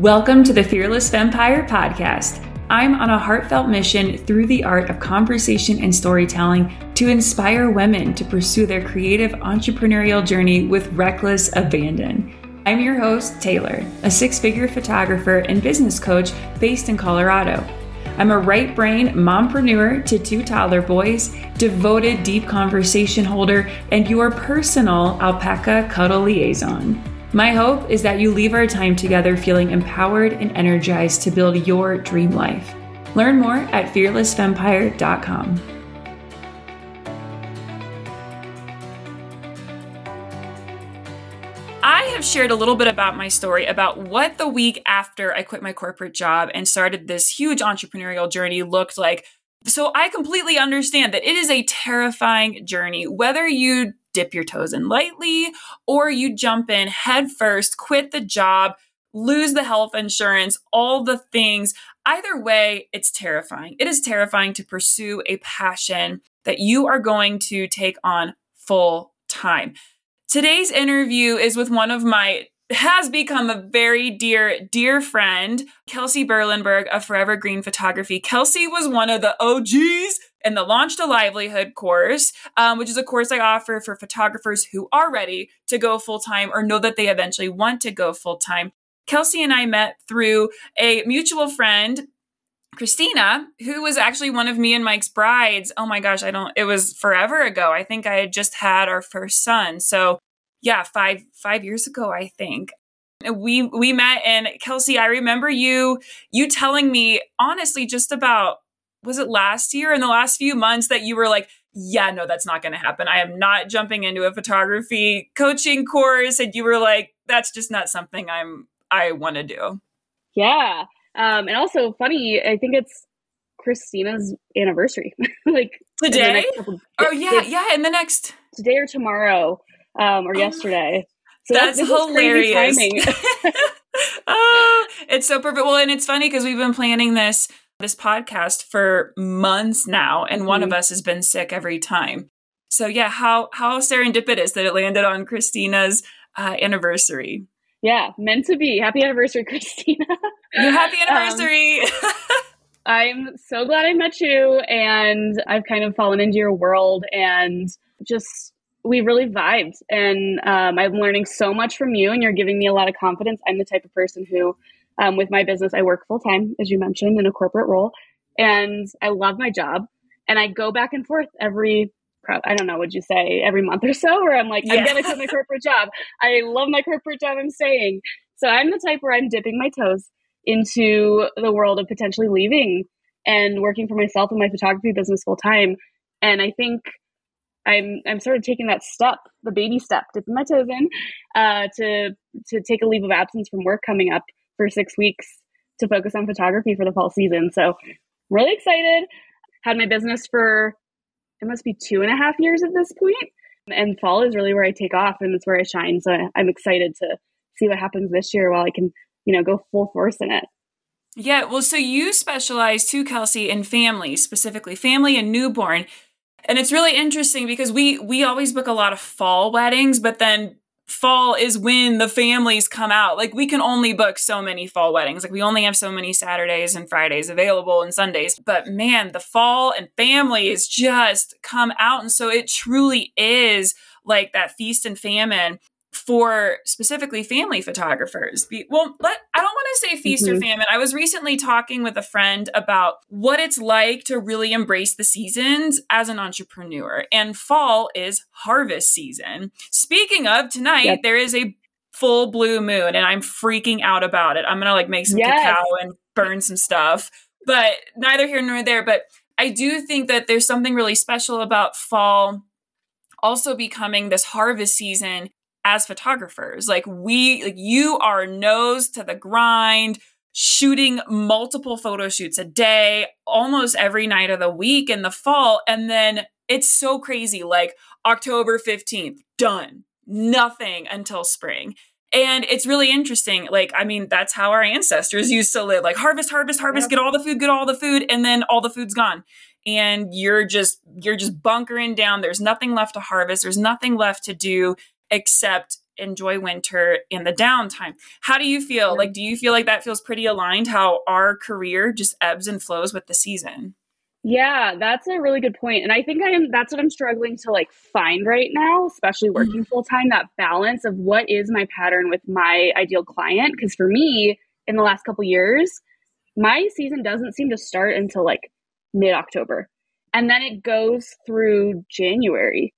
Welcome to the Fearless Vampire podcast. I'm on a heartfelt mission through the art of conversation and storytelling to inspire women to pursue their creative entrepreneurial journey with reckless abandon. I'm your host, Taylor, a six figure photographer and business coach based in Colorado. I'm a right brain mompreneur to two toddler boys, devoted deep conversation holder, and your personal alpaca cuddle liaison. My hope is that you leave our time together feeling empowered and energized to build your dream life. Learn more at fearlessvampire.com. I have shared a little bit about my story about what the week after I quit my corporate job and started this huge entrepreneurial journey looked like. So I completely understand that it is a terrifying journey, whether you dip your toes in lightly, or you jump in head first, quit the job, lose the health insurance, all the things. Either way, it's terrifying. It is terrifying to pursue a passion that you are going to take on full time. Today's interview is with one of my has become a very dear, dear friend, Kelsey Berlinberg of Forevergreen Photography. Kelsey was one of the OGs in the Launch to Livelihood course, um, which is a course I offer for photographers who are ready to go full time or know that they eventually want to go full time. Kelsey and I met through a mutual friend, Christina, who was actually one of me and Mike's brides. Oh my gosh, I don't, it was forever ago. I think I had just had our first son. So yeah, five, five years ago, I think we we met and Kelsey, I remember you you telling me honestly just about was it last year in the last few months that you were like, yeah, no, that's not going to happen. I am not jumping into a photography coaching course. And you were like, that's just not something I'm, I want to do. Yeah. Um, and also funny, I think it's Christina's anniversary. like today? oh yeah. Yeah. In the next today or tomorrow, um, or oh, yesterday. So that's, that's hilarious. oh, it's so perfect. Well, and it's funny because we've been planning this this podcast for months now, and mm-hmm. one of mm-hmm. us has been sick every time. So yeah, how how serendipitous that it landed on Christina's uh, anniversary. Yeah, meant to be. Happy anniversary, Christina. happy um, anniversary. um, I'm so glad I met you, and I've kind of fallen into your world, and just we really vibed. And um, I'm learning so much from you, and you're giving me a lot of confidence. I'm the type of person who um, with my business, I work full time, as you mentioned, in a corporate role, and I love my job. And I go back and forth every, I don't know, would you say every month or so, where I'm like, yeah. I'm gonna quit my corporate job. I love my corporate job. I'm staying. So I'm the type where I'm dipping my toes into the world of potentially leaving and working for myself in my photography business full time. And I think I'm I'm sort of taking that step, the baby step, dipping my toes in, uh, to to take a leave of absence from work coming up for six weeks to focus on photography for the fall season. So really excited. Had my business for it must be two and a half years at this point. And fall is really where I take off and it's where I shine. So I'm excited to see what happens this year while I can, you know, go full force in it. Yeah, well, so you specialize too, Kelsey, in family, specifically family and newborn. And it's really interesting because we we always book a lot of fall weddings, but then fall is when the families come out. Like we can only book so many fall weddings. Like we only have so many Saturdays and Fridays available and Sundays. But man, the fall and families just come out. And so it truly is like that feast and famine for specifically family photographers. Well, let, I don't want to say feast mm-hmm. or famine. I was recently talking with a friend about what it's like to really embrace the seasons as an entrepreneur. And fall is harvest season. Speaking of tonight, yep. there is a full blue moon and I'm freaking out about it. I'm going to like make some yes. cacao and burn some stuff. But neither here nor there, but I do think that there's something really special about fall also becoming this harvest season as photographers. Like we like you are nose to the grind, shooting multiple photo shoots a day, almost every night of the week in the fall. And then it's so crazy. Like October 15th, done. Nothing until spring. And it's really interesting. Like, I mean, that's how our ancestors used to live. Like harvest, harvest, harvest, yep. get all the food, get all the food, and then all the food's gone. And you're just you're just bunkering down. There's nothing left to harvest. There's nothing left to do except enjoy winter in the downtime. How do you feel? Like, do you feel like that feels pretty aligned how our career just ebbs and flows with the season? Yeah, that's a really good point. And I think I am that's what I'm struggling to like find right now, especially working mm-hmm. full time, that balance of what is my pattern with my ideal client. Cause for me, in the last couple years, my season doesn't seem to start until like mid October. And then it goes through January.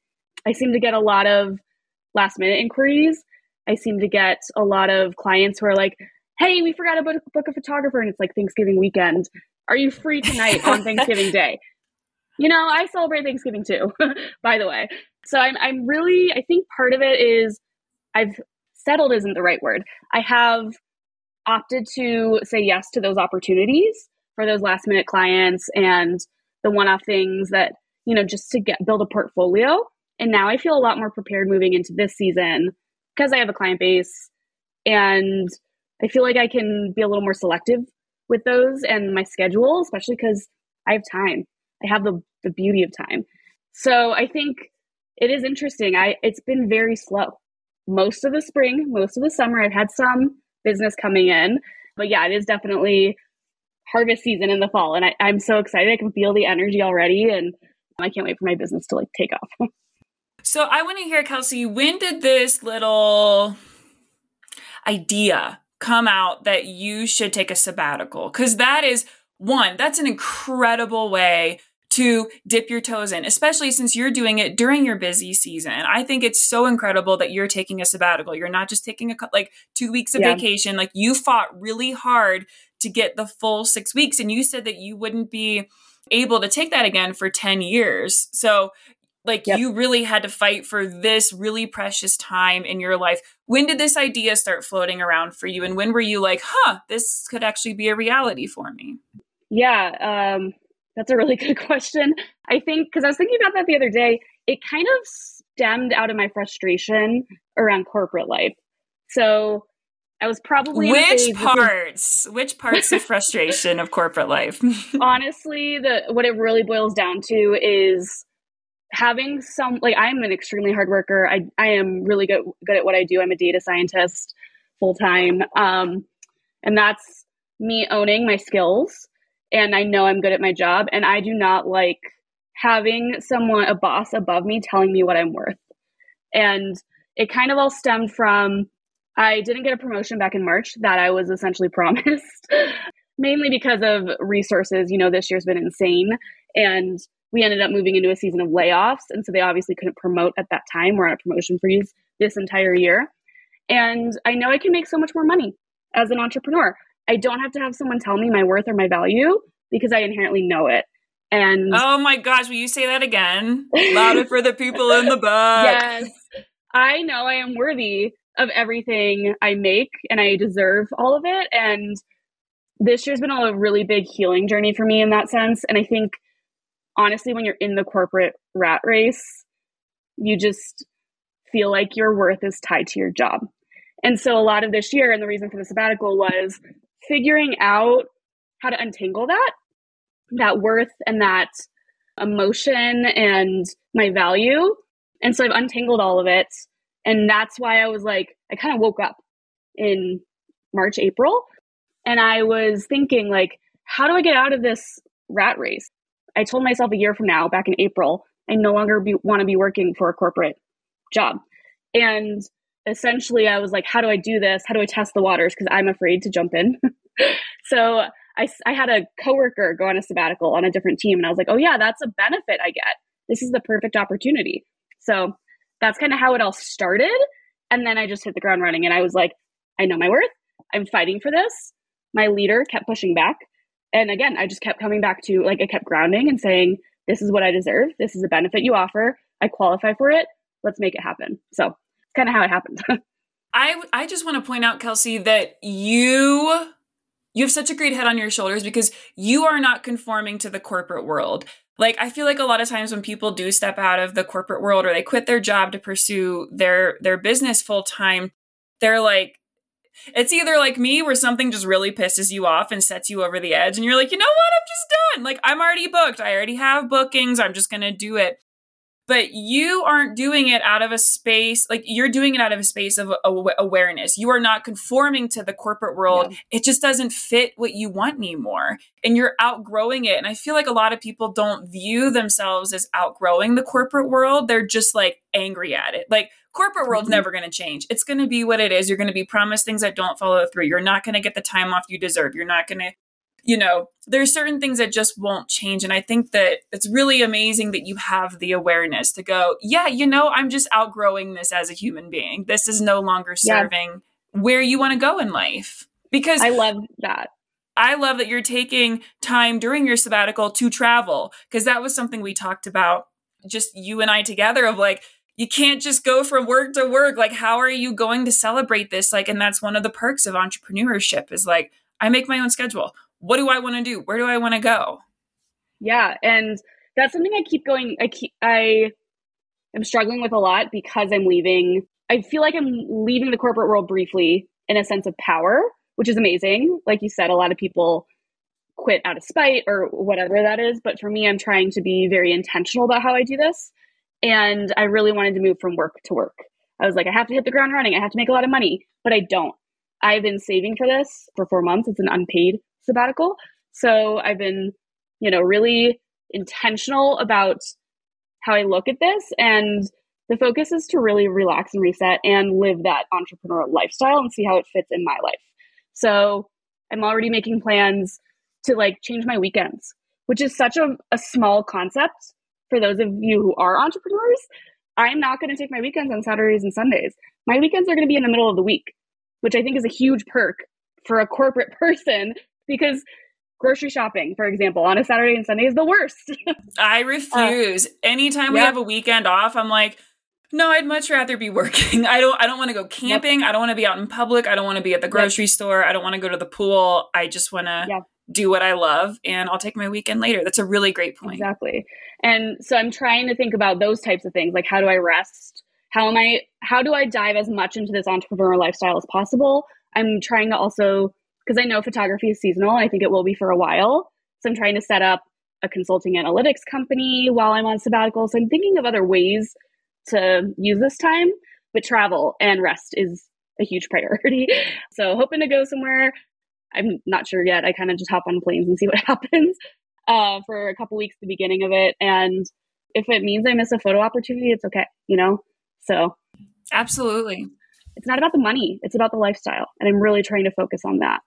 I seem to get a lot of last minute inquiries. I seem to get a lot of clients who are like, hey, we forgot to book, book a photographer and it's like Thanksgiving weekend. Are you free tonight on Thanksgiving Day? You know, I celebrate Thanksgiving too, by the way. So I'm, I'm really, I think part of it is I've settled isn't the right word. I have opted to say yes to those opportunities for those last minute clients and the one off things that, you know, just to get build a portfolio. And now I feel a lot more prepared moving into this season because I have a client base and I feel like I can be a little more selective with those and my schedule, especially because I have time. I have the, the beauty of time. So I think it is interesting. I it's been very slow. Most of the spring, most of the summer, I've had some business coming in. But yeah, it is definitely harvest season in the fall. And I, I'm so excited. I can feel the energy already and I can't wait for my business to like take off. so I want to hear, Kelsey, when did this little idea come out that you should take a sabbatical? Because that is one, that's an incredible way to dip your toes in, especially since you're doing it during your busy season. I think it's so incredible that you're taking a sabbatical. You're not just taking a like 2 weeks of yeah. vacation. Like you fought really hard to get the full 6 weeks and you said that you wouldn't be able to take that again for 10 years. So like yep. you really had to fight for this really precious time in your life. When did this idea start floating around for you and when were you like, "Huh, this could actually be a reality for me?" Yeah, um that's a really good question. I think because I was thinking about that the other day, it kind of stemmed out of my frustration around corporate life. So I was probably which parts, which parts of frustration of corporate life. honestly, the what it really boils down to is having some like I'm an extremely hard worker. I I am really good good at what I do. I'm a data scientist full time, um, and that's me owning my skills and I know I'm good at my job. And I do not like having someone, a boss above me, telling me what I'm worth. And it kind of all stemmed from I didn't get a promotion back in March that I was essentially promised, mainly because of resources. You know, this year's been insane. And we ended up moving into a season of layoffs. And so they obviously couldn't promote at that time. We're on a promotion freeze this entire year. And I know I can make so much more money as an entrepreneur. I don't have to have someone tell me my worth or my value because I inherently know it. And oh my gosh, will you say that again? Louder for the people in the back. Yes. I know I am worthy of everything I make and I deserve all of it. And this year's been a really big healing journey for me in that sense. And I think honestly, when you're in the corporate rat race, you just feel like your worth is tied to your job. And so a lot of this year, and the reason for the sabbatical was figuring out how to untangle that, that worth and that emotion and my value. And so I've untangled all of it. And that's why I was like, I kind of woke up in March, April, and I was thinking, like, how do I get out of this rat race? I told myself a year from now, back in April, I no longer want to be working for a corporate job. And essentially I was like, how do I do this? How do I test the waters? Because I'm afraid to jump in. so I, I had a coworker go on a sabbatical on a different team, and I was like, oh yeah, that's a benefit I get. This is the perfect opportunity. So that's kind of how it all started. And then I just hit the ground running, and I was like, I know my worth. I'm fighting for this. My leader kept pushing back. And again, I just kept coming back to like, I kept grounding and saying, this is what I deserve. This is a benefit you offer. I qualify for it. Let's make it happen. So kind of how it happened. I I just want to point out, Kelsey, that you you have such a great head on your shoulders because you are not conforming to the corporate world. Like I feel like a lot of times when people do step out of the corporate world or they quit their job to pursue their their business full time, they're like it's either like me where something just really pisses you off and sets you over the edge and you're like, "You know what? I'm just done. Like I'm already booked. I already have bookings. I'm just going to do it." but you aren't doing it out of a space like you're doing it out of a space of awareness. You are not conforming to the corporate world. Yeah. It just doesn't fit what you want anymore. And you're outgrowing it. And I feel like a lot of people don't view themselves as outgrowing the corporate world. They're just like angry at it. Like corporate world's mm-hmm. never going to change. It's going to be what it is. You're going to be promised things that don't follow through. You're not going to get the time off you deserve. You're not going to you know, there's certain things that just won't change. And I think that it's really amazing that you have the awareness to go, yeah, you know, I'm just outgrowing this as a human being. This is no longer serving yeah. where you want to go in life. Because I love that. I love that you're taking time during your sabbatical to travel because that was something we talked about, just you and I together, of like, you can't just go from work to work. Like, how are you going to celebrate this? Like, and that's one of the perks of entrepreneurship is like, I make my own schedule what do I want to do? Where do I want to go? Yeah, and that's something I keep going. I keep I am struggling with a lot because I'm leaving. I feel like I'm leaving the corporate world briefly in a sense of power, which is amazing. Like you said, a lot of people quit out of spite or whatever that is. But for me, I'm trying to be very intentional about how I do this. And I really wanted to move from work to work. I was like, I have to hit the ground running. I have to make a lot of money, but I don't. I've been saving for this for four months. It's an unpaid sabbatical. So I've been, you know, really intentional about how I look at this. And the focus is to really relax and reset and live that entrepreneurial lifestyle and see how it fits in my life. So I'm already making plans to like change my weekends, which is such a, a small concept for those of you who are entrepreneurs. I'm not going to take my weekends on Saturdays and Sundays. My weekends are going to be in the middle of the week, which I think is a huge perk for a corporate person because grocery shopping, for example, on a Saturday and Sunday is the worst. I refuse. Uh, Anytime we have a weekend off, I'm like, no, I'd much rather be working. I don't I don't want to go camping. Yep. I don't want to be out in public. I don't want to be at the grocery yep. store. I don't want to go to the pool. I just want to yep. Do what I love and I'll take my weekend later. That's a really great point. Exactly. And so I'm trying to think about those types of things like how do I rest? How am I how do I dive as much into this entrepreneur lifestyle as possible? I'm trying to also because I know photography is seasonal. I think it will be for a while. So I'm trying to set up a consulting analytics company while I'm on sabbatical. So I'm thinking of other ways to use this time, but travel and rest is a huge priority. So hoping to go somewhere. I'm not sure yet. I kind of just hop on planes and see what happens uh, for a couple weeks, the beginning of it. And if it means I miss a photo opportunity, it's okay, you know? So absolutely it's not about the money, it's about the lifestyle. And I'm really trying to focus on that.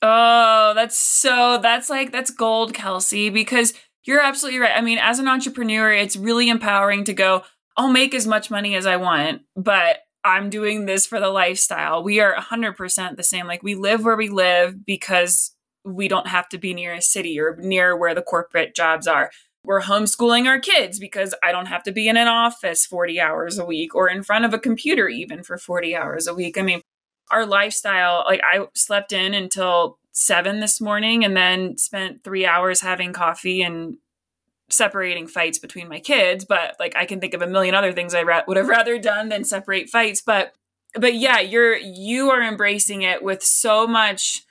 Oh, that's so, that's like, that's gold, Kelsey, because you're absolutely right. I mean, as an entrepreneur, it's really empowering to go, I'll make as much money as I want, but I'm doing this for the lifestyle. We are 100% the same. Like, we live where we live because we don't have to be near a city or near where the corporate jobs are we're homeschooling our kids because I don't have to be in an office 40 hours a week or in front of a computer even for 40 hours a week. I mean, our lifestyle, like I slept in until seven this morning and then spent three hours having coffee and separating fights between my kids. But like I can think of a million other things I ra- would have rather done than separate fights. But but yeah, you're you are embracing it with so much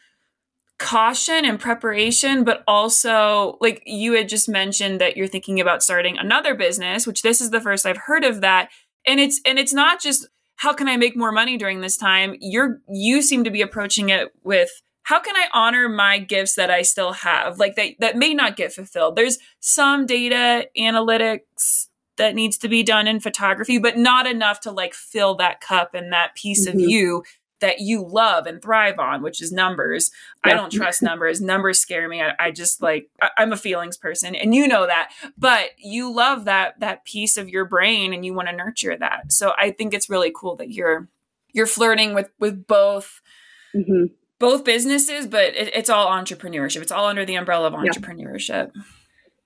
caution and preparation, but also like you had just mentioned that you're thinking about starting another business, which this is the first I've heard of that. And it's and it's not just how can I make more money during this time? You're you seem to be approaching it with how can I honor my gifts that I still have? Like that that may not get fulfilled. There's some data analytics that needs to be done in photography, but not enough to like fill that cup and that piece mm-hmm. of you that you love and thrive on, which is numbers. Yeah. I don't trust numbers. numbers scare me. I, I just like I, I'm a feelings person, and you know that. But you love that that piece of your brain, and you want to nurture that. So I think it's really cool that you're you're flirting with with both. Mm-hmm. Both businesses, but it, it's all entrepreneurship. It's all under the umbrella of entrepreneurship.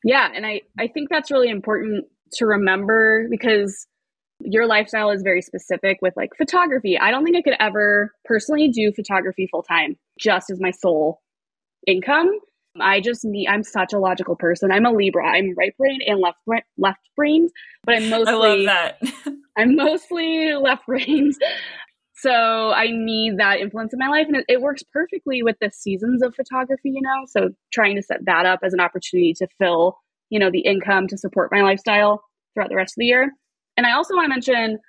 Yeah. yeah, and I I think that's really important to remember because your lifestyle is very specific with like photography. I don't think I could ever personally do photography full time just as my sole income. I just need. I'm such a logical person. I'm a Libra. I'm right brained and left left brained, but I'm mostly. I love that. I'm mostly left brained, so I need that influence in my life, and it, it works perfectly with the seasons of photography. You know, so trying to set that up as an opportunity to fill, you know, the income to support my lifestyle throughout the rest of the year. And I also want to mention,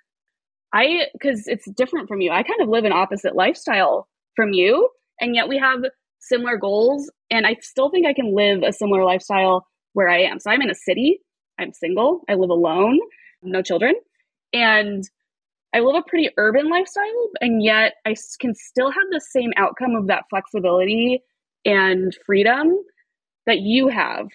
I, because it's different from you, I kind of live an opposite lifestyle from you. And yet we have similar goals. And I still think I can live a similar lifestyle where I am. So I'm in a city, I'm single, I live alone, no children. And I live a pretty urban lifestyle, and yet I can still have the same outcome of that flexibility and freedom that you have.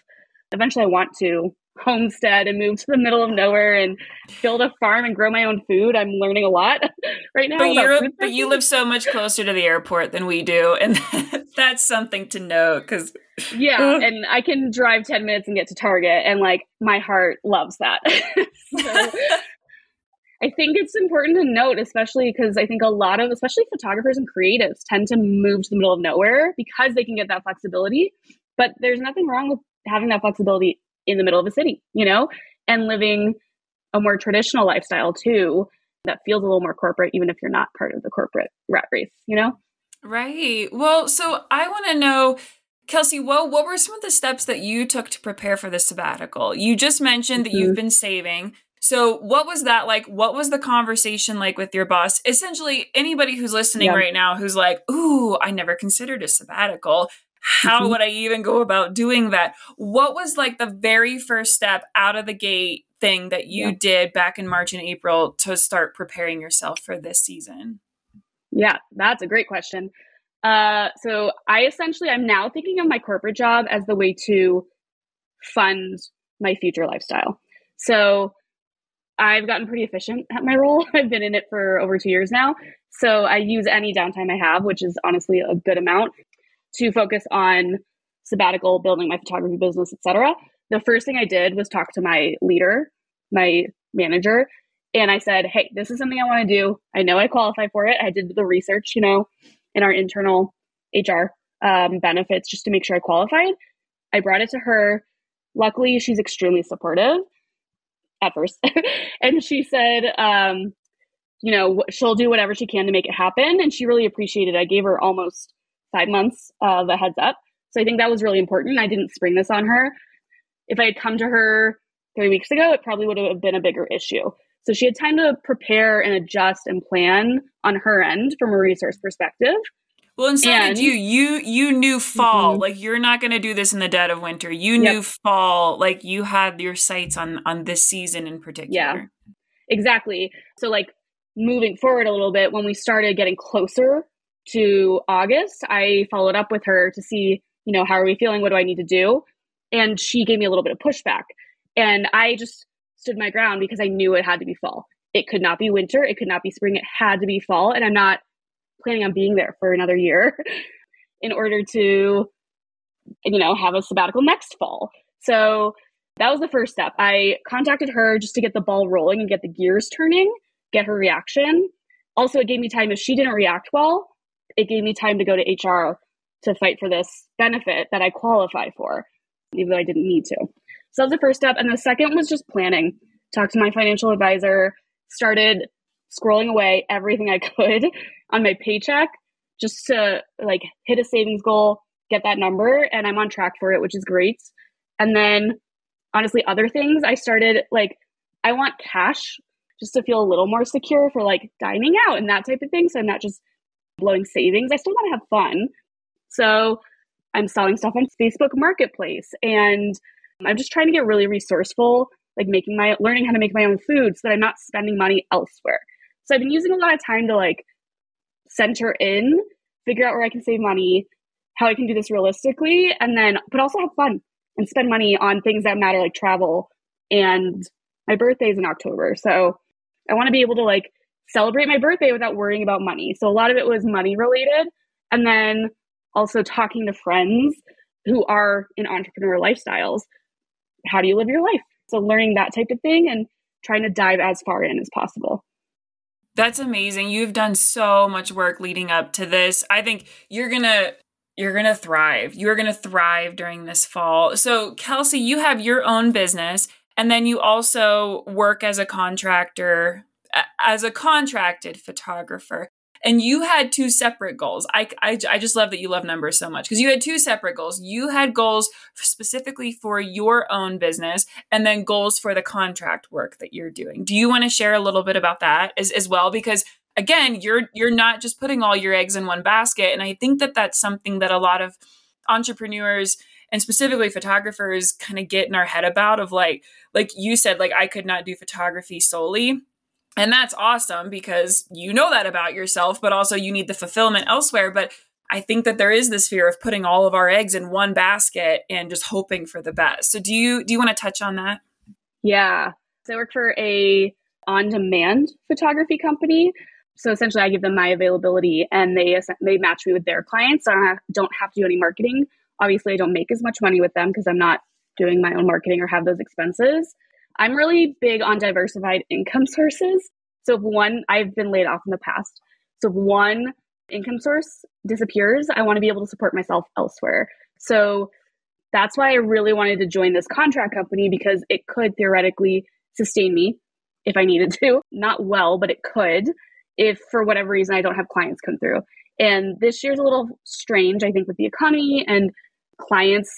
Eventually, I want to homestead and move to the middle of nowhere and build a farm and grow my own food. I'm learning a lot right now. But, you but you live so much closer to the airport than we do, and that's something to note because yeah, and I can drive ten minutes and get to Target, and like my heart loves that. so, I think it's important to note, especially because I think a lot of, especially photographers and creatives, tend to move to the middle of nowhere because they can get that flexibility. But there's nothing wrong with having that flexibility in the middle of a city, you know, and living a more traditional lifestyle too that feels a little more corporate, even if you're not part of the corporate rat race, you know? Right. Well, so I want to know. Kelsey, well, what were some of the steps that you took to prepare for the sabbatical? You just mentioned mm-hmm. that you've mm-hmm. been saving. So, what was that like? What was the conversation like with your boss? Essentially, anybody who's listening yeah. right now who's like, Ooh, I never considered a sabbatical. How mm-hmm. would I even go about doing that? What was like the very first step out of the gate thing that you yeah. did back in March and April to start preparing yourself for this season? Yeah, that's a great question. Uh, so, I essentially, I'm now thinking of my corporate job as the way to fund my future lifestyle. So, I've gotten pretty efficient at my role. I've been in it for over two years now. So I use any downtime I have, which is honestly a good amount, to focus on sabbatical, building my photography business, etc. The first thing I did was talk to my leader, my manager, and I said, "Hey, this is something I want to do. I know I qualify for it. I did the research, you know, in our internal HR um, benefits just to make sure I qualified. I brought it to her. Luckily, she's extremely supportive at first. and she said, um, you know, she'll do whatever she can to make it happen. And she really appreciated it. I gave her almost five months of a heads up. So I think that was really important. I didn't spring this on her. If I had come to her three weeks ago, it probably would have been a bigger issue. So she had time to prepare and adjust and plan on her end from a resource perspective. Well, and so and, did you. You you knew fall. Mm-hmm. Like you're not going to do this in the dead of winter. You yep. knew fall. Like you had your sights on on this season in particular. Yeah, exactly. So like moving forward a little bit, when we started getting closer to August, I followed up with her to see, you know, how are we feeling? What do I need to do? And she gave me a little bit of pushback, and I just stood my ground because I knew it had to be fall. It could not be winter. It could not be spring. It had to be fall, and I'm not planning on being there for another year in order to, you know, have a sabbatical next fall. So that was the first step. I contacted her just to get the ball rolling and get the gears turning, get her reaction. Also, it gave me time if she didn't react well, it gave me time to go to HR to fight for this benefit that I qualify for, even though I didn't need to. So that was the first step. And the second was just planning. Talked to my financial advisor, started scrolling away everything I could on my paycheck just to like hit a savings goal, get that number, and I'm on track for it, which is great. And then honestly, other things I started like I want cash just to feel a little more secure for like dining out and that type of thing. So I'm not just blowing savings. I still want to have fun. So I'm selling stuff on Facebook Marketplace and I'm just trying to get really resourceful, like making my learning how to make my own food so that I'm not spending money elsewhere. So I've been using a lot of time to like center in, figure out where I can save money, how I can do this realistically, and then, but also have fun and spend money on things that matter like travel. And my birthday is in October. So I want to be able to like celebrate my birthday without worrying about money. So a lot of it was money related. And then also talking to friends who are in entrepreneur lifestyles. How do you live your life? So learning that type of thing and trying to dive as far in as possible. That's amazing. You've done so much work leading up to this. I think you're going to you're going to thrive. You're going to thrive during this fall. So, Kelsey, you have your own business and then you also work as a contractor as a contracted photographer. And you had two separate goals. I, I, I just love that you love numbers so much because you had two separate goals. You had goals specifically for your own business and then goals for the contract work that you're doing. Do you want to share a little bit about that as, as well? Because again, you're you're not just putting all your eggs in one basket. And I think that that's something that a lot of entrepreneurs and specifically photographers kind of get in our head about of like like you said like I could not do photography solely and that's awesome because you know that about yourself, but also you need the fulfillment elsewhere. But I think that there is this fear of putting all of our eggs in one basket and just hoping for the best. So do you do you want to touch on that? Yeah. So I work for a on-demand photography company. So essentially I give them my availability and they they match me with their clients. So I don't have to do any marketing. Obviously I don't make as much money with them because I'm not doing my own marketing or have those expenses. I'm really big on diversified income sources. So if one, I've been laid off in the past. So if one income source disappears, I want to be able to support myself elsewhere. So that's why I really wanted to join this contract company because it could theoretically sustain me if I needed to. Not well, but it could if for whatever reason I don't have clients come through. And this year's a little strange, I think, with the economy and clients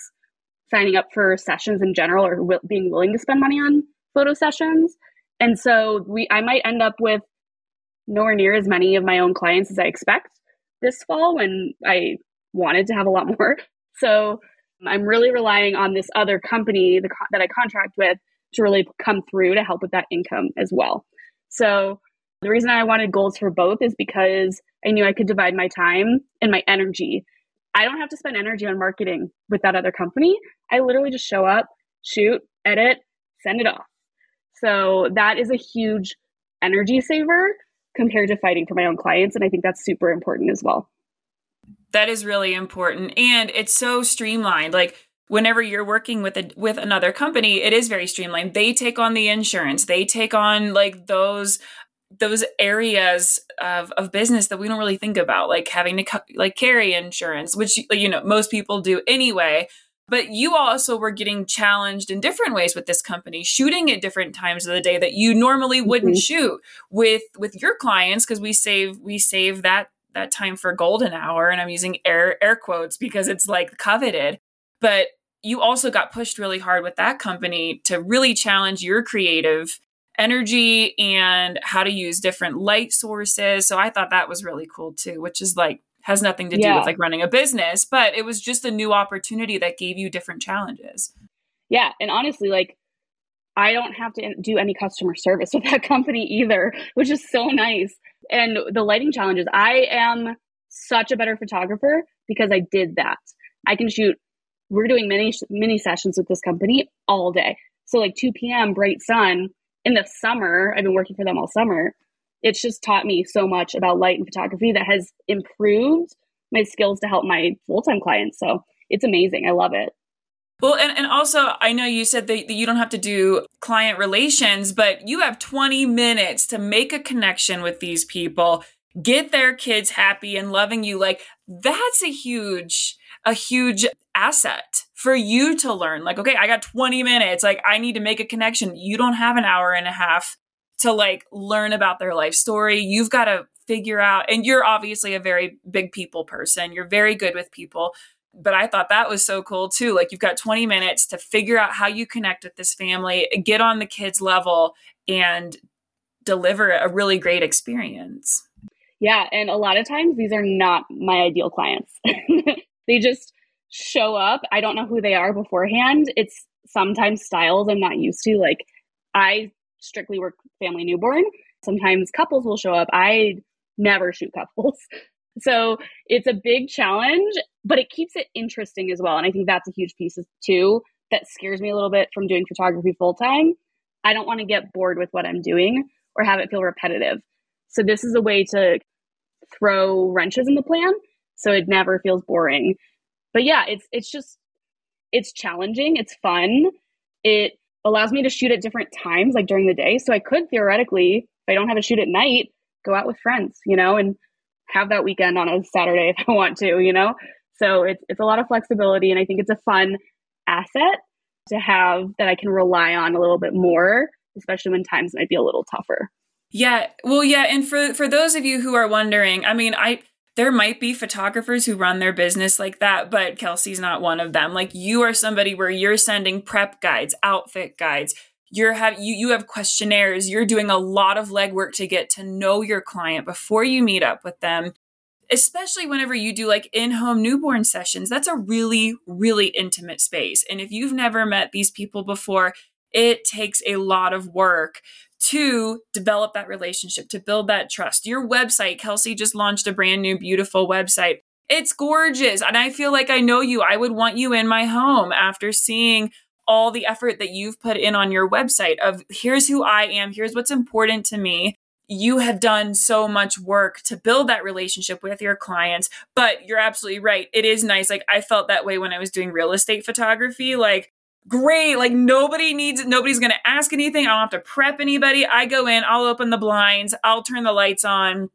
signing up for sessions in general or w- being willing to spend money on photo sessions. And so we I might end up with nowhere near as many of my own clients as I expect this fall when I wanted to have a lot more. So I'm really relying on this other company that I contract with to really come through to help with that income as well. So the reason I wanted goals for both is because I knew I could divide my time and my energy I don't have to spend energy on marketing with that other company. I literally just show up, shoot, edit, send it off. So that is a huge energy saver compared to fighting for my own clients. And I think that's super important as well. That is really important. And it's so streamlined. Like, whenever you're working with a with another company it is very streamlined they take on the insurance they take on like those those areas of, of business that we don't really think about, like having to like carry insurance, which you know most people do anyway. But you also were getting challenged in different ways with this company, shooting at different times of the day that you normally wouldn't mm-hmm. shoot with with your clients because we save we save that that time for golden hour, and I'm using air air quotes because it's like coveted. But you also got pushed really hard with that company to really challenge your creative energy and how to use different light sources. So I thought that was really cool too, which is like has nothing to do yeah. with like running a business, but it was just a new opportunity that gave you different challenges. Yeah, and honestly like I don't have to do any customer service with that company either, which is so nice. And the lighting challenges, I am such a better photographer because I did that. I can shoot we're doing mini mini sessions with this company all day. So like 2 p.m. bright sun, in the summer, I've been working for them all summer. It's just taught me so much about light and photography that has improved my skills to help my full time clients. So it's amazing. I love it. Well, and, and also, I know you said that, that you don't have to do client relations, but you have 20 minutes to make a connection with these people, get their kids happy and loving you. Like, that's a huge, a huge asset for you to learn. Like, okay, I got 20 minutes. Like, I need to make a connection. You don't have an hour and a half to like learn about their life story. You've got to figure out, and you're obviously a very big people person. You're very good with people. But I thought that was so cool too. Like, you've got 20 minutes to figure out how you connect with this family, get on the kids' level, and deliver a really great experience. Yeah. And a lot of times these are not my ideal clients. they just, show up. I don't know who they are beforehand. It's sometimes styles I'm not used to. Like I strictly work family newborn. Sometimes couples will show up. I never shoot couples. So it's a big challenge, but it keeps it interesting as well. And I think that's a huge piece too that scares me a little bit from doing photography full time. I don't want to get bored with what I'm doing or have it feel repetitive. So this is a way to throw wrenches in the plan so it never feels boring but yeah, it's it's just it's challenging, it's fun. It allows me to shoot at different times, like during the day. So I could theoretically, if I don't have a shoot at night, go out with friends, you know, and have that weekend on a Saturday if I want to, you know. So it's it's a lot of flexibility, and I think it's a fun asset to have that I can rely on a little bit more, especially when times might be a little tougher. Yeah. Well, yeah, and for for those of you who are wondering, I mean, I there might be photographers who run their business like that, but Kelsey's not one of them. Like you are somebody where you're sending prep guides, outfit guides, you're have you you have questionnaires, you're doing a lot of legwork to get to know your client before you meet up with them. Especially whenever you do like in-home newborn sessions, that's a really really intimate space. And if you've never met these people before, it takes a lot of work to develop that relationship, to build that trust. Your website, Kelsey just launched a brand new, beautiful website. It's gorgeous. And I feel like I know you. I would want you in my home after seeing all the effort that you've put in on your website of here's who I am, here's what's important to me. You have done so much work to build that relationship with your clients, but you're absolutely right. It is nice. Like I felt that way when I was doing real estate photography. Like great. Like nobody needs, nobody's going to ask anything. I don't have to prep anybody. I go in, I'll open the blinds, I'll turn the lights on.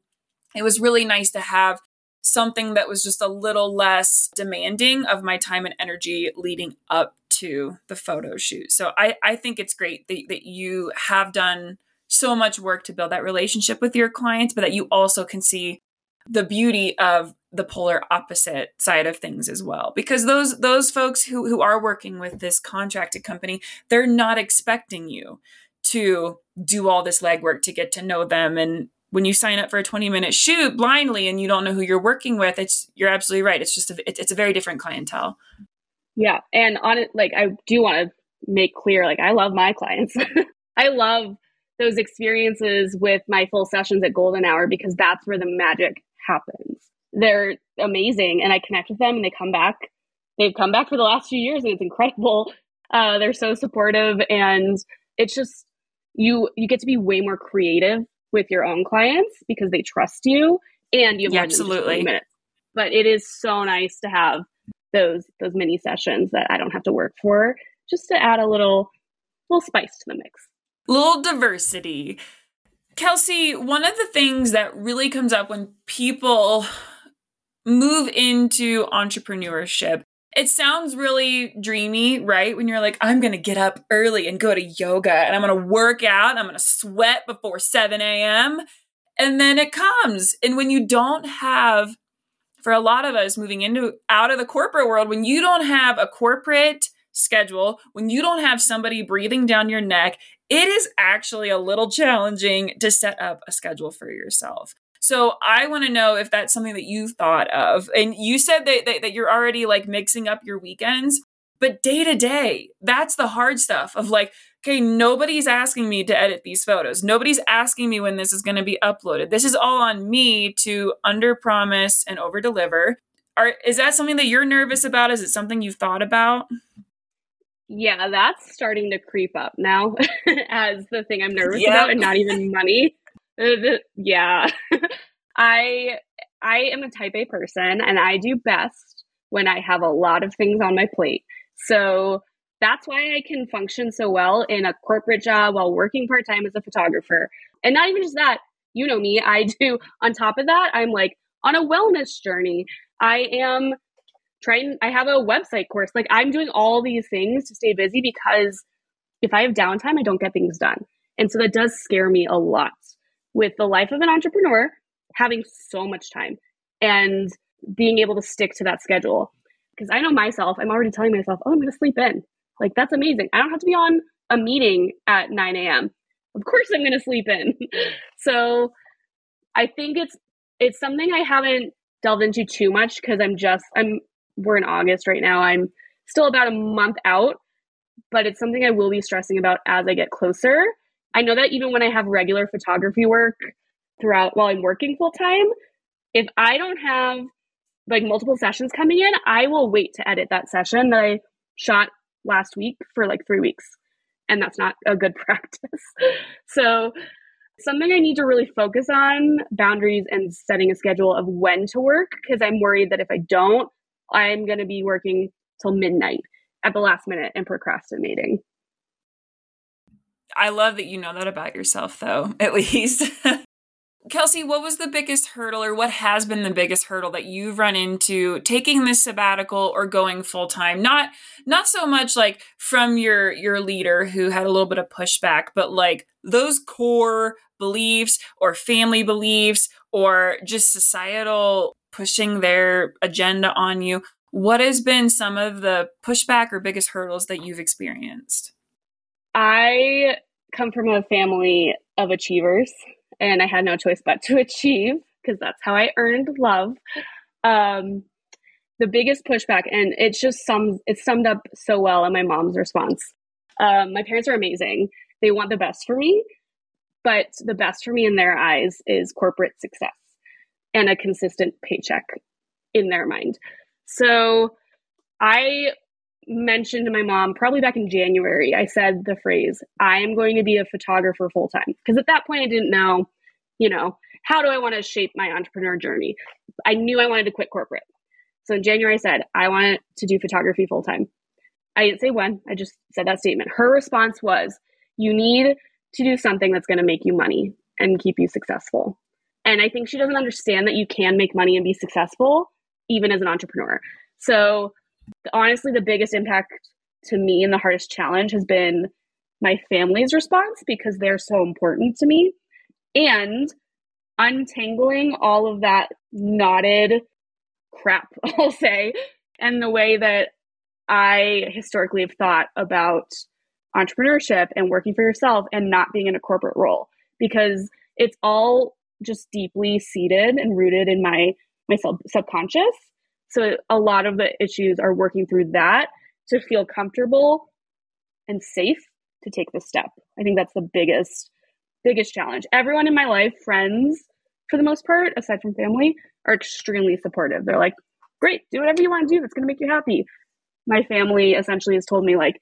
It was really nice to have something that was just a little less demanding of my time and energy leading up to the photo shoot. So I, I think it's great that, that you have done so much work to build that relationship with your clients, but that you also can see the beauty of the polar opposite side of things as well. Because those those folks who who are working with this contracted company they're not expecting you to do all this legwork to get to know them. And when you sign up for a 20 minute shoot blindly and you don't know who you're working with it's you're absolutely right. It's just a, it's a very different clientele. Yeah. And on it like i do want to make clear like i love my clients. I love those experiences with my full sessions at golden hour because that's where the magic happens. They're amazing and I connect with them and they come back. They've come back for the last few years and it's incredible. Uh, they're so supportive and it's just you you get to be way more creative with your own clients because they trust you and you have yeah, absolutely minutes. But it is so nice to have those those mini sessions that I don't have to work for just to add a little little spice to the mix. Little diversity. Kelsey, one of the things that really comes up when people move into entrepreneurship, it sounds really dreamy, right? When you're like, I'm going to get up early and go to yoga and I'm going to work out, I'm going to sweat before 7 a.m. And then it comes. And when you don't have, for a lot of us moving into out of the corporate world, when you don't have a corporate schedule, when you don't have somebody breathing down your neck, it is actually a little challenging to set up a schedule for yourself. So I want to know if that's something that you've thought of. And you said that, that, that you're already like mixing up your weekends, but day to day, that's the hard stuff of like, okay, nobody's asking me to edit these photos. Nobody's asking me when this is going to be uploaded. This is all on me to under promise and over deliver. Are, is that something that you're nervous about? Is it something you've thought about? Yeah, that's starting to creep up now as the thing I'm nervous about and not even money. Uh, yeah. I I am a type A person and I do best when I have a lot of things on my plate. So that's why I can function so well in a corporate job while working part time as a photographer. And not even just that, you know me, I do on top of that, I'm like on a wellness journey. I am trying i have a website course. Like i'm doing all these things to stay busy because if i have downtime i don't get things done. And so that does scare me a lot. With the life of an entrepreneur having so much time and being able to stick to that schedule. Because i know myself i'm already telling myself oh i'm going to sleep in. Like that's amazing. I don't have to be on a meeting at 9 a.m of course i'm going to sleep in. So i think it's it's something i haven't delved into too much because i'm just i'm we're in August right now. I'm still about a month out, but it's something I will be stressing about as I get closer. I know that even when I have regular photography work throughout while I'm working full time, if I don't have like multiple sessions coming in, I will wait to edit that session that I shot last week for like three weeks. And that's not a good practice. so, something I need to really focus on boundaries and setting a schedule of when to work because I'm worried that if I don't, I'm going to be working till midnight at the last minute and procrastinating. I love that you know that about yourself, though, at least. Kelsey, what was the biggest hurdle or what has been the biggest hurdle that you've run into taking this sabbatical or going full time? Not not so much like from your your leader who had a little bit of pushback, but like those core beliefs or family beliefs or just societal pushing their agenda on you. What has been some of the pushback or biggest hurdles that you've experienced? I come from a family of achievers and I had no choice but to achieve because that's how I earned love. Um, the biggest pushback, and it's just some it's summed up so well in my mom's response. Um, my parents are amazing. They want the best for me, but the best for me in their eyes is corporate success and a consistent paycheck in their mind. So I mentioned to my mom probably back in January, I said the phrase, I am going to be a photographer full time. Because at that point, I didn't know, you know, how do I want to shape my entrepreneur journey? I knew I wanted to quit corporate. So in January, I said, I want to do photography full time. I didn't say when, I just said that statement. Her response was, You need to do something that's going to make you money and keep you successful. And I think she doesn't understand that you can make money and be successful even as an entrepreneur. So honestly, the biggest impact to me and the hardest challenge has been my family's response because they're so important to me and untangling all of that knotted crap, I'll say, and the way that I historically have thought about entrepreneurship and working for yourself and not being in a corporate role because it's all just deeply seated and rooted in my my sub- subconscious so a lot of the issues are working through that to feel comfortable and safe to take the step. I think that's the biggest biggest challenge. Everyone in my life, friends for the most part, aside from family, are extremely supportive. They're like, "Great, do whatever you want to do that's going to make you happy." My family essentially has told me like,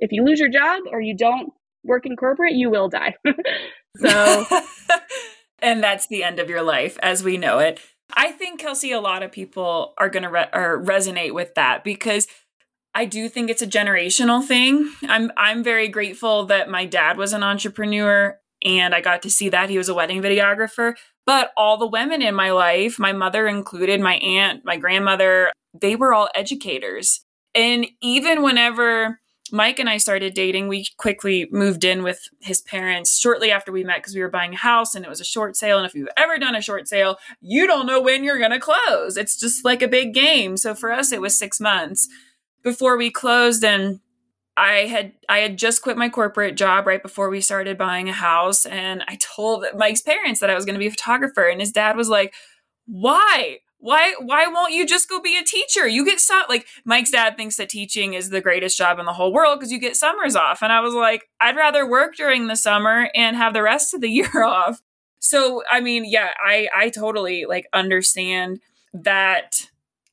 if you lose your job or you don't work in corporate, you will die. so and that's the end of your life as we know it. I think Kelsey, a lot of people are going to re- resonate with that because I do think it's a generational thing. I'm I'm very grateful that my dad was an entrepreneur and I got to see that he was a wedding videographer. But all the women in my life, my mother included, my aunt, my grandmother, they were all educators. And even whenever Mike and I started dating, we quickly moved in with his parents shortly after we met because we were buying a house and it was a short sale. And if you've ever done a short sale, you don't know when you're going to close. It's just like a big game. So for us, it was six months before we closed. And I had I had just quit my corporate job right before we started buying a house and I told Mike's parents that I was going to be a photographer and his dad was like, "Why? Why why won't you just go be a teacher? You get some like mike's dad thinks that teaching is the greatest job in the whole world because you get summers off. And i was like i'd rather work during the summer and have the rest of the year off. So i mean yeah i i totally like understand that.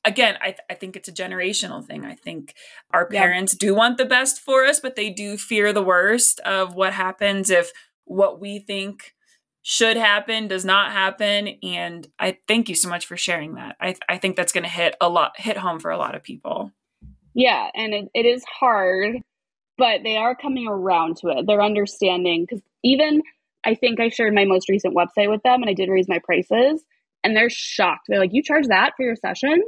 Again I, th- I think it's a generational thing. I think our parents yeah. do want the best for us but they do fear the worst of what happens if what we think should happen does not happen and i thank you so much for sharing that. I, I think that's going to hit a lot hit home for a lot of people. Yeah and it, it is hard but they are coming around to it. They're understanding because even i think i shared my most recent website with them and i did raise my prices and they're shocked. They're like you charge that for your sessions?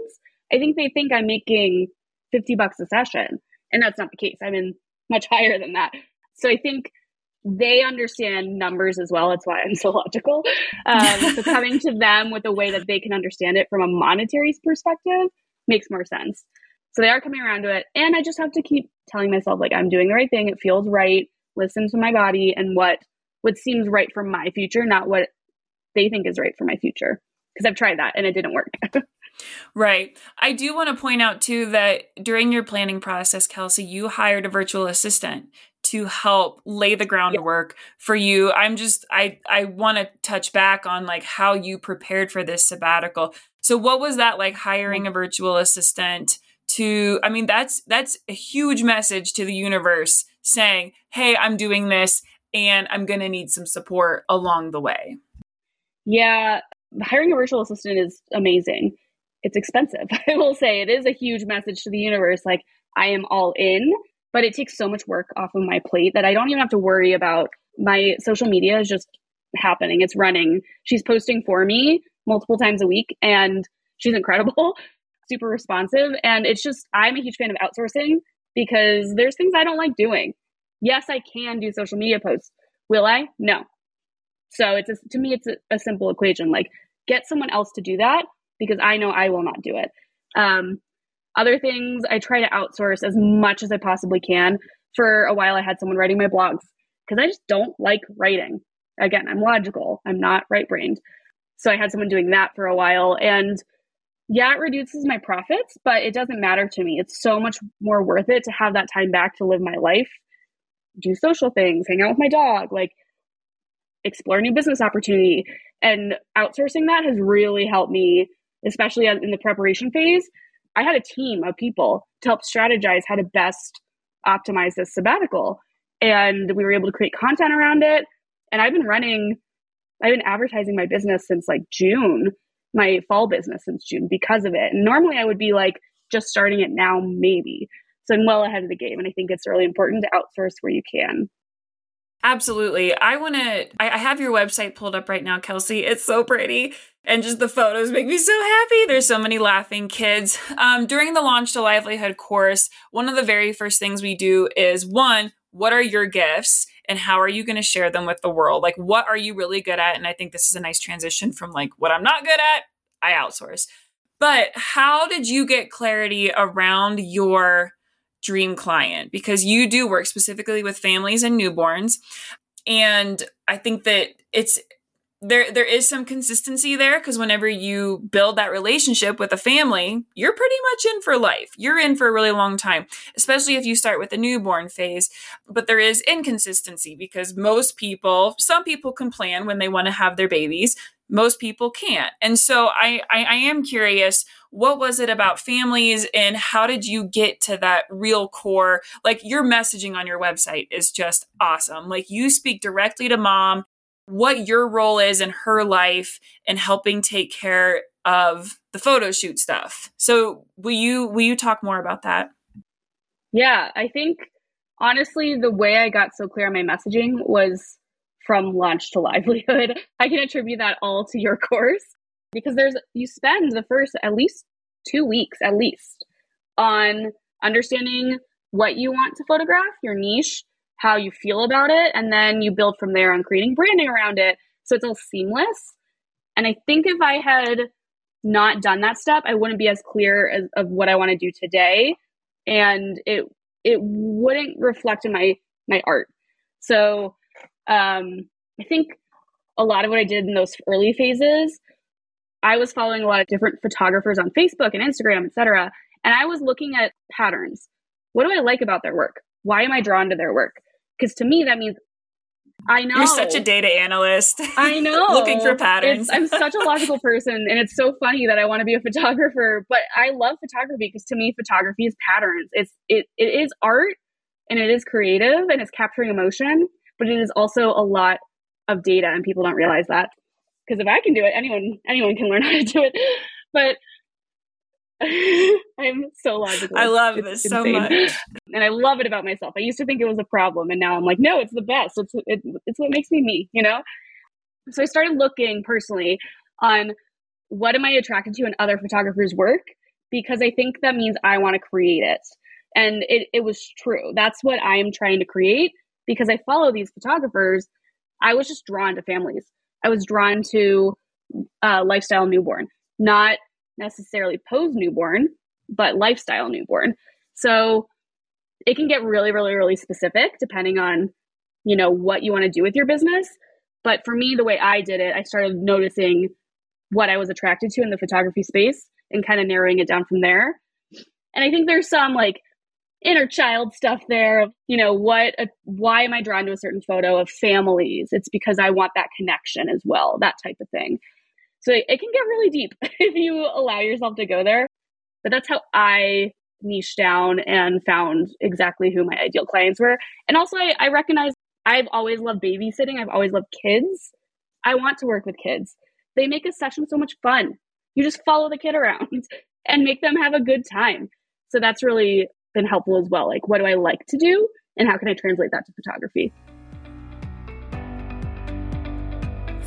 I think they think i'm making 50 bucks a session and that's not the case. I'm in much higher than that. So i think they understand numbers as well. That's why I'm so logical. Um, so coming to them with a way that they can understand it from a monetary perspective makes more sense. So they are coming around to it. And I just have to keep telling myself, like, I'm doing the right thing. It feels right. Listen to my body and what what seems right for my future, not what they think is right for my future. Because I've tried that and it didn't work. right. I do want to point out too that during your planning process, Kelsey, you hired a virtual assistant to help lay the groundwork yep. for you. I'm just I I want to touch back on like how you prepared for this sabbatical. So what was that like hiring a virtual assistant to I mean that's that's a huge message to the universe saying, "Hey, I'm doing this and I'm going to need some support along the way." Yeah, hiring a virtual assistant is amazing. It's expensive. I will say it is a huge message to the universe like I am all in but it takes so much work off of my plate that I don't even have to worry about my social media is just happening. It's running. She's posting for me multiple times a week and she's incredible, super responsive. And it's just, I'm a huge fan of outsourcing because there's things I don't like doing. Yes, I can do social media posts. Will I? No. So it's a, to me, it's a, a simple equation. Like get someone else to do that because I know I will not do it. Um, other things I try to outsource as much as I possibly can. For a while, I had someone writing my blogs because I just don't like writing. Again, I'm logical, I'm not right brained. So I had someone doing that for a while. And yeah, it reduces my profits, but it doesn't matter to me. It's so much more worth it to have that time back to live my life, do social things, hang out with my dog, like explore new business opportunity. And outsourcing that has really helped me, especially in the preparation phase. I had a team of people to help strategize how to best optimize this sabbatical. And we were able to create content around it. And I've been running, I've been advertising my business since like June, my fall business since June because of it. And normally I would be like just starting it now, maybe. So I'm well ahead of the game. And I think it's really important to outsource where you can. Absolutely. I want to, I, I have your website pulled up right now, Kelsey. It's so pretty. And just the photos make me so happy. There's so many laughing kids. Um, during the Launch to Livelihood course, one of the very first things we do is one, what are your gifts? and how are you going to share them with the world? Like, what are you really good at? And I think this is a nice transition from like what I'm not good at, I outsource. But how did you get clarity around your dream client because you do work specifically with families and newborns. And I think that it's there there is some consistency there because whenever you build that relationship with a family you're pretty much in for life. You're in for a really long time especially if you start with the newborn phase. But there is inconsistency because most people some people can plan when they want to have their babies most people can't. And so I, I i am curious what was it about families and how did you get to that real core? Like your messaging on your website is just awesome. Like you speak directly to mom what your role is in her life and helping take care of the photo shoot stuff. So will you will you talk more about that? Yeah i think honestly the way i got so clear on my messaging was from launch to livelihood i can attribute that all to your course because there's you spend the first at least two weeks at least on understanding what you want to photograph, your niche, how you feel about it, and then you build from there on creating branding around it. So it's all seamless. And I think if I had not done that step, I wouldn't be as clear as, of what I want to do today, and it it wouldn't reflect in my my art. So um, I think a lot of what I did in those early phases I was following a lot of different photographers on Facebook and Instagram, etc. And I was looking at patterns. What do I like about their work? Why am I drawn to their work? Because to me, that means I know. You're such a data analyst. I know. Looking for patterns. It's, I'm such a logical person. And it's so funny that I want to be a photographer. But I love photography because to me, photography is patterns. It's it it is art and it is creative and it's capturing emotion, but it is also a lot of data and people don't realize that because if I can do it, anyone anyone can learn how to do it. But I'm so logical. I love it's this insane. so much, and I love it about myself. I used to think it was a problem, and now I'm like, no, it's the best. It's it, it's what makes me me. You know. So I started looking personally on what am I attracted to in other photographers' work because I think that means I want to create it. And it, it was true. That's what I am trying to create because I follow these photographers. I was just drawn to families. I was drawn to uh, lifestyle newborn, not necessarily pose newborn, but lifestyle newborn. So it can get really, really, really specific depending on, you know, what you want to do with your business. But for me, the way I did it, I started noticing what I was attracted to in the photography space and kind of narrowing it down from there. And I think there's some like inner child stuff there of you know what a, why am i drawn to a certain photo of families? It's because i want that connection as well that type of thing. So it, can get really deep if you allow yourself to go there. But that's how i niche down and found exactly who my ideal clients were. And also i, I recognize i've always loved babysitting. I've always loved kids. I want to work with kids. They make a session so much fun. You just follow the kid around and make them have a good time. So that's really been helpful as well. Like, what do I like to do? And how can I translate that to photography?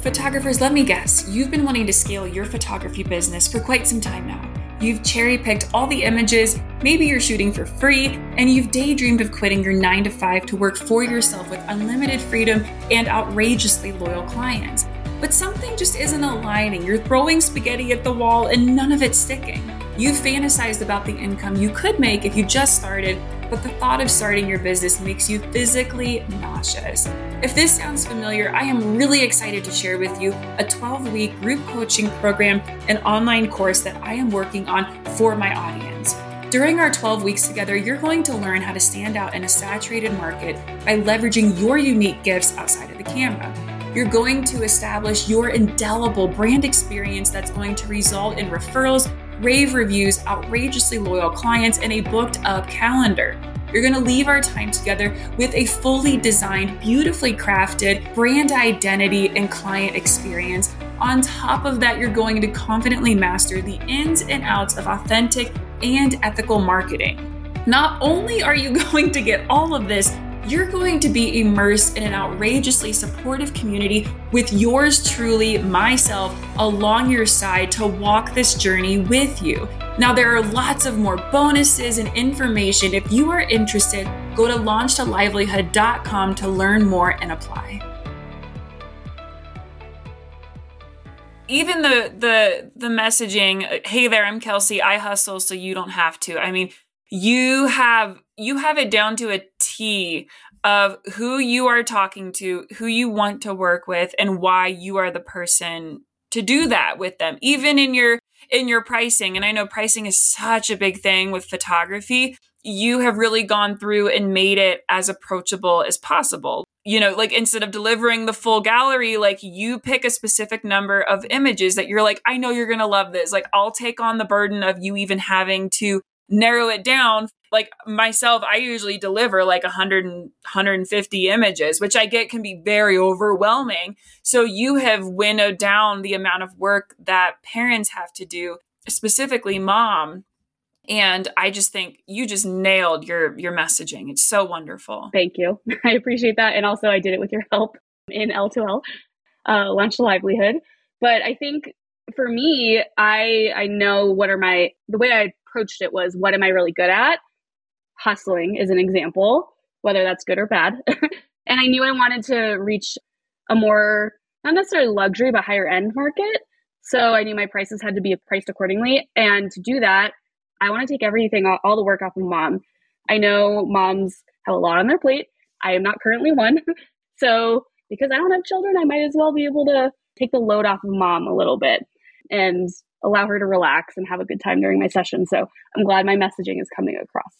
Photographers, let me guess, you've been wanting to scale your photography business for quite some time now. You've cherry picked all the images, maybe you're shooting for free, and you've daydreamed of quitting your 9 to 5 to work for yourself with unlimited freedom and outrageously loyal clients. But something just isn't aligning. You're throwing spaghetti at the wall and none of it's sticking. You've fantasized about the income you could make if you just started, but the thought of starting your business makes you physically nauseous. If this sounds familiar, I am really excited to share with you a 12 week group coaching program and online course that I am working on for my audience. During our 12 weeks together, you're going to learn how to stand out in a saturated market by leveraging your unique gifts outside of the camera. You're going to establish your indelible brand experience that's going to result in referrals rave reviews, outrageously loyal clients, and a booked up calendar. You're going to leave our time together with a fully designed, beautifully crafted brand identity and client experience. On top of that, you're going to confidently master the ins and outs of authentic and ethical marketing. Not only are you going to get all of this, you're going to be immersed in an outrageously supportive community with yours truly, myself, along your side to walk this journey with you. Now, there are lots of more bonuses and information. If you are interested, go to launchtolivelihood.com to learn more and apply. Even the the the messaging, hey there, I'm Kelsey. I hustle so you don't have to. I mean, you have you have it down to a T of who you are talking to, who you want to work with and why you are the person to do that with them. Even in your in your pricing and I know pricing is such a big thing with photography, you have really gone through and made it as approachable as possible. You know, like instead of delivering the full gallery, like you pick a specific number of images that you're like, I know you're going to love this. Like, I'll take on the burden of you even having to narrow it down like myself i usually deliver like 100 and 150 images which i get can be very overwhelming. So you have winnowed down the amount of work that parents have to do specifically mom. And i just think you just nailed your your messaging. It's so wonderful. Thank you. I appreciate that. And also i did it with your help in l2l uh, launch to livelihood. But i think for me i i know what are my the way i approached it was what am I really good at? Hustling is an example, whether that's good or bad. and I knew I wanted to reach a more, not necessarily luxury, but higher end market. So I knew my prices had to be priced accordingly. And to do that, I want to take everything, all the work off of mom. I know moms have a lot on their plate. I am not currently one. So because I don't have children, I might as well be able to take the load off of mom a little bit. And allow her to relax and have a good time during my session. So I'm glad my messaging is coming across.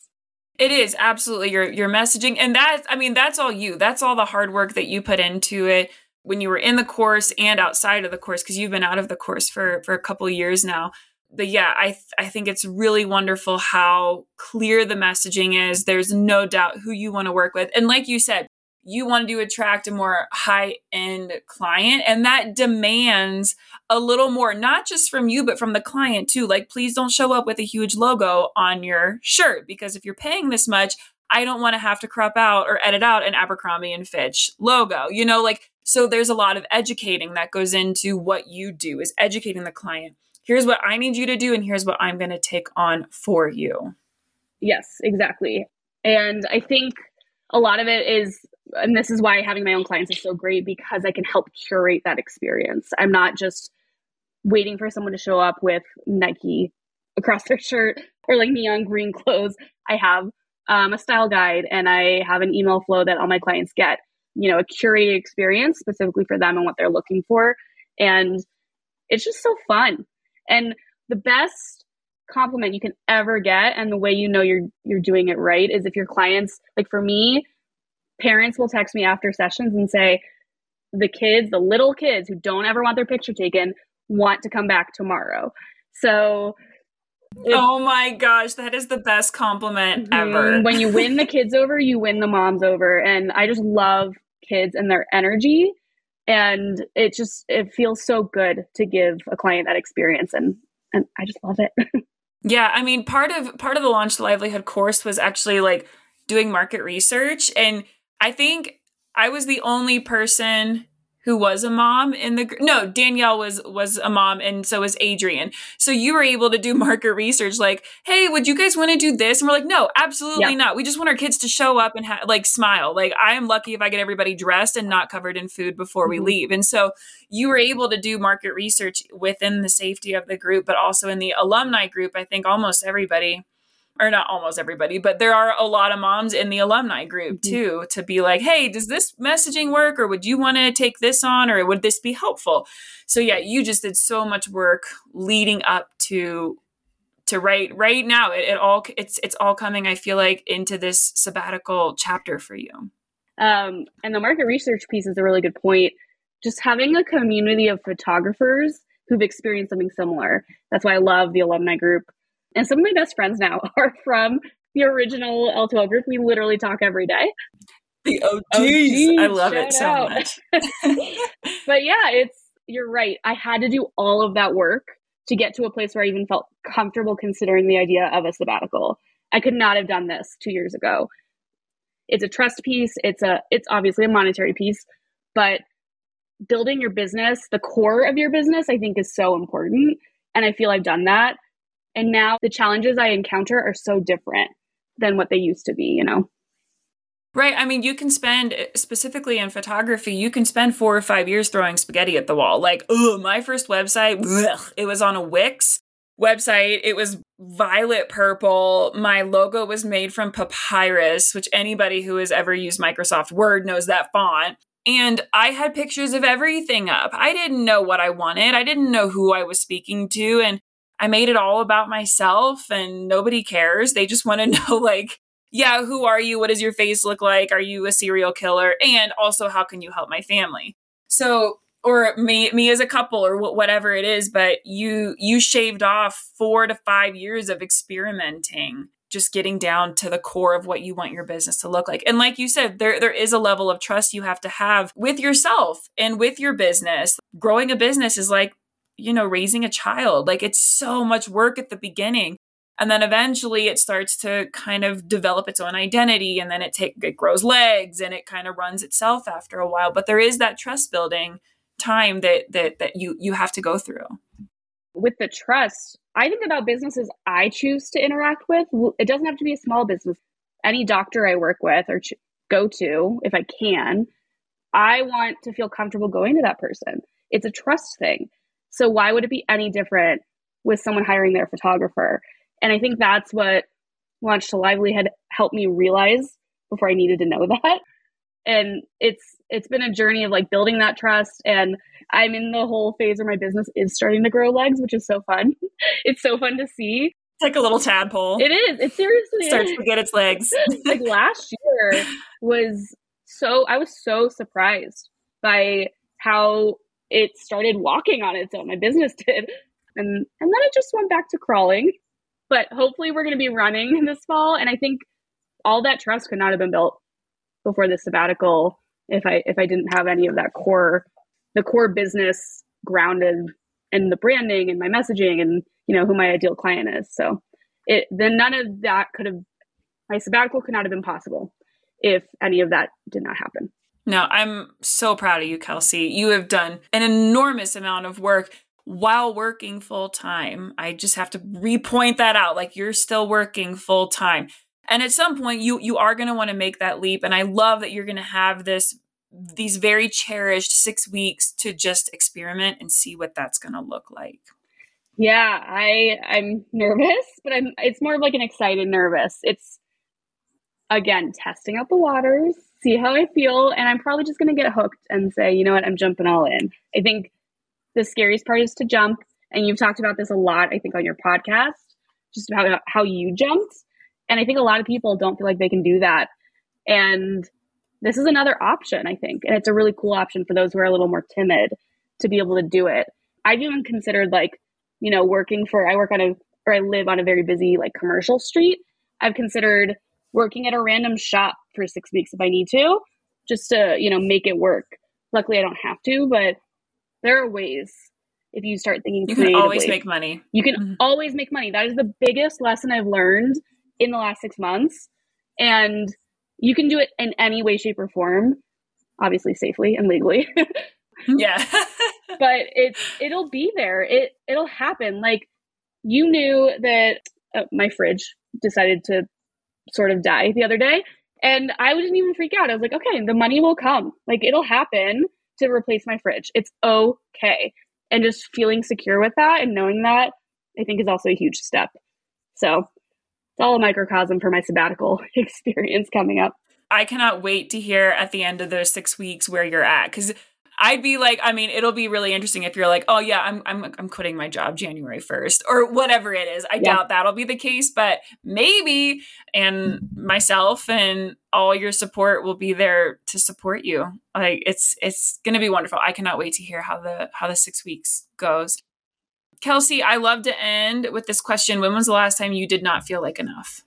It is absolutely your your messaging and that I mean that's all you. That's all the hard work that you put into it when you were in the course and outside of the course because you've been out of the course for for a couple years now. But yeah, I th- I think it's really wonderful how clear the messaging is. There's no doubt who you want to work with. And like you said, you want to attract a more high end client and that demands a little more not just from you but from the client too. Like please don't show up with a huge logo on your shirt because if you're paying this much i don't want to have to crop out or edit out an abercrombie and fitch logo you know? Like so there's a lot of educating that goes into what you do is educating the client. Here's what i need you to do and here's what i'm going to take on for you. Yes exactly. And i think a lot of it is and this is why having my own clients is so great because I can help curate that experience. I'm not just waiting for someone to show up with Nike across their shirt or like neon green clothes. I have um, a style guide and I have an email flow that all my clients get, you know, a curated experience specifically for them and what they're looking for. And it's just so fun. And the best compliment you can ever get and the way you know you're you're doing it right is if your clients like for me parents will text me after sessions and say, the kids, the little kids who don't ever want their picture taken, want to come back tomorrow. So, oh my gosh, that is the best compliment mm-hmm. ever. when you win the kids over, you win the moms over. And I just love kids and their energy. And it just it feels so good to give a client that experience and and I just love it. yeah, I mean part of part of the launch to livelihood course was actually like doing market research and I think I was the only person who was a mom in the no danielle was was a mom and so was adrian. So you were able to do market research like hey would you guys want to do this? And we're like no absolutely yeah. not. We just want our kids to show up and ha- like smile. Like i am lucky if i get everybody dressed and not covered in food before mm-hmm. we leave. And so you were able to do market research within the safety of the group but also in the alumni group i think almost everybody or not almost everybody, but there are a lot of moms in the alumni group mm-hmm. too to be like, hey, does this messaging work? Or would you want to take this on? Or would this be helpful? So yeah, you just did so much work leading up to to right right now. It, it all it's it's all coming, I feel like, into this sabbatical chapter for you. Um, and the market research piece is a really good point. Just having a community of photographers who've experienced something similar. That's why I love the alumni group and some of my best friends now are from the original L2L group. We literally talk every day. The OGs. OGs I love it so out. much. but yeah, it's you're right. I had to do all of that work to get to a place where I even felt comfortable considering the idea of a sabbatical. I could not have done this 2 years ago. It's a trust piece, it's a it's obviously a monetary piece, but building your business, the core of your business I think is so important and I feel I've done that and now the challenges I encounter are so different than what they used to be, you know? Right. I mean, you can spend, specifically in photography, you can spend four or five years throwing spaghetti at the wall. Like, oh, my first website, ugh, it was on a Wix website. It was violet purple. My logo was made from papyrus, which anybody who has ever used Microsoft Word knows that font. And I had pictures of everything up. I didn't know what I wanted. I didn't know who I was speaking to. And I made it all about myself and nobody cares. They just want to know, like, yeah, who are you? What does your face look like? Are you a serial killer? And also, how can you help my family? So, or me, me as a couple, or whatever it is. But you, you shaved off four to five years of experimenting, just getting down to the core of what you want your business to look like. And like you said, there, there is a level of trust you have to have with yourself and with your business. Growing a business is like you know, raising a child. Like it's so much work at the beginning. And then eventually it starts to kind of develop its own identity and then it take it grows legs and it kind of runs itself after a while. But there is that trust building time that that that you you have to go through. With the trust, I think about businesses I choose to interact with. It doesn't have to be a small business. Any doctor I work with or ch- go to, if I can, I want to feel comfortable going to that person. It's a trust thing. So why would it be any different with someone hiring their photographer? And I think that's what Launch to Livelihood helped me realize before I needed to know that. And it's it's been a journey of like building that trust and I'm in the whole phase where my business is starting to grow legs, which is so fun. it's so fun to see. It's like a little tadpole. It is. It seriously starts is. to get its legs. like last year was so I was so surprised by how it started walking on its own. My business did. And and then it just went back to crawling. But hopefully we're going to be running this fall and I think all that trust could not have been built before the sabbatical if I if I didn't have any of that core the core business grounded in the branding and my messaging and you know who my ideal client is. So it then none of that could have my sabbatical could not have been possible if any of that did not happen. No, I'm so proud of you, Kelsey. You have done an enormous amount of work while working full time. I just have to repoint that out. Like you're still working full time. And at some point you you are going to want to make that leap and I love that you're going to have this these very cherished 6 weeks to just experiment and see what that's going to look like. Yeah, I I'm nervous, but I'm it's more of like an excited nervous. It's again testing out the waters see how I feel, and I'm probably just going to get hooked and say, you know what, I'm jumping all in. I think the scariest part is to jump, and you've talked about this a lot, I think, on your podcast, just about how you jumped. And I think a lot of people don't feel like they can do that. And this is another option, I think. And it's a really cool option for those who are a little more timid to be able to do it. I've even considered like, you know, working for, I work on a, or I live on a very busy like commercial street. I've considered working at a random shop for six weeks if I need to, just to, you know, make it work. Luckily, I don't have to, but there are ways if you start thinking you can always make money. You can mm-hmm. always make money. That is the biggest lesson I've learned in the last six months. And you can do it in any way, shape, or form, obviously safely and legally. Yeah. but it's it'll be there. It it'll happen. Like you knew that uh, my fridge decided to sort of die the other day and I didn't even freak out. I was like, okay, the money will come. Like it'll happen to replace my fridge. It's okay. And just feeling secure with that and knowing that I think is also a huge step. So it's all a microcosm for my sabbatical experience coming up. I cannot wait to hear at the end of those six weeks where you're at. Cause I'd be like, I mean, it'll be really interesting if you're like, oh yeah, I'm I'm I'm quitting my job January 1st or whatever it is. I yeah. doubt that'll be the case, but maybe and myself and all your support will be there to support you. Like it's it's going to be wonderful. I cannot wait to hear how the how the 6 weeks goes. Kelsey, I love to end with this question. When was the last time you did not feel like enough?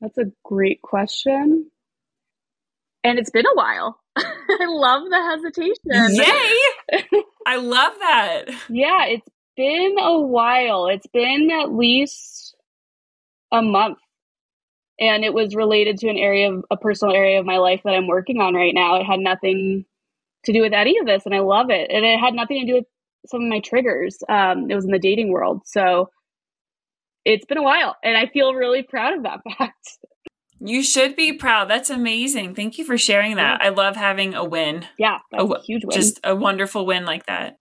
That's a great question. And it's been a while. I love the hesitation. Yay! I love that. Yeah, it's been a while. It's been at least a month. And it was related to an area of a personal area of my life that I'm working on right now. It had nothing to do with any of this, and I love it. And it had nothing to do with some of my triggers. Um, it was in the dating world. So it's been a while, and I feel really proud of that fact. You should be proud. That's amazing. Thank you for sharing that. I love having a win. Yeah, a, a huge win. Just a wonderful win like that.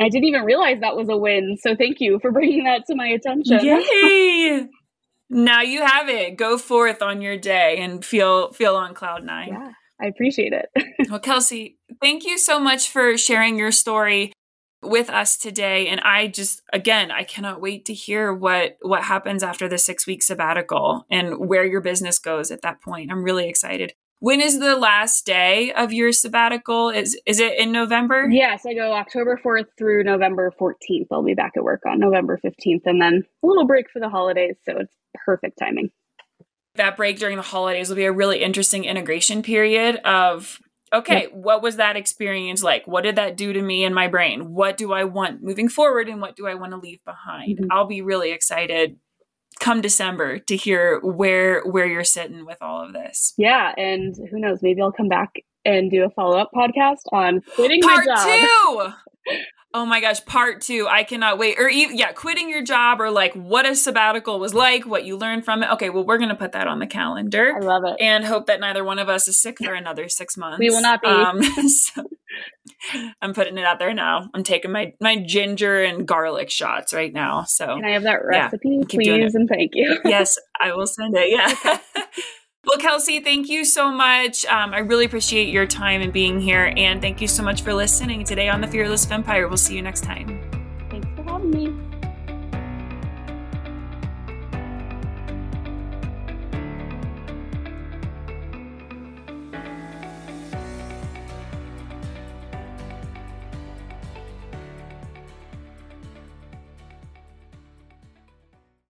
I didn't even realize that was a win. So thank you for bringing that to my attention. Yay! now you have it. Go forth on your day and feel feel on cloud nine. Yeah, I appreciate it. well, Kelsey, thank you so much for sharing your story with us today and i just again i cannot wait to hear what what happens after the six week sabbatical and where your business goes at that point. I'm really excited. When is the last day of your sabbatical? Is is it in november? Yes i go october 4th through november 14th i'll be back at work on november 15th and then a little break for the holidays so it's perfect timing. That break during the holidays will be a really interesting integration period of okay, yep. what was that experience like? What did that do to me and my brain? What do I want moving forward and what do I want to leave behind? Mm-hmm. I'll be really excited come December to hear where where you're sitting with all of this. Yeah, and who knows, maybe I'll come back and do a follow-up podcast on quitting Part my job. 2. Oh my gosh, part two. I cannot wait. Or even, yeah, quitting your job or like what a sabbatical was like, what you learned from it. Okay, well, we're going to put that on the calendar. I love it. And hope that neither one of us is sick for another six months. We will not be. Um, so I'm putting it out there now. I'm taking my, my ginger and garlic shots right now. So can I have that recipe, yeah, please? And thank you. yes, I will send it. Yeah. Well, Kelsey, thank you so much. Um, I really appreciate your time and being here. And thank you so much for listening today on The Fearless Vampire. We'll see you next time.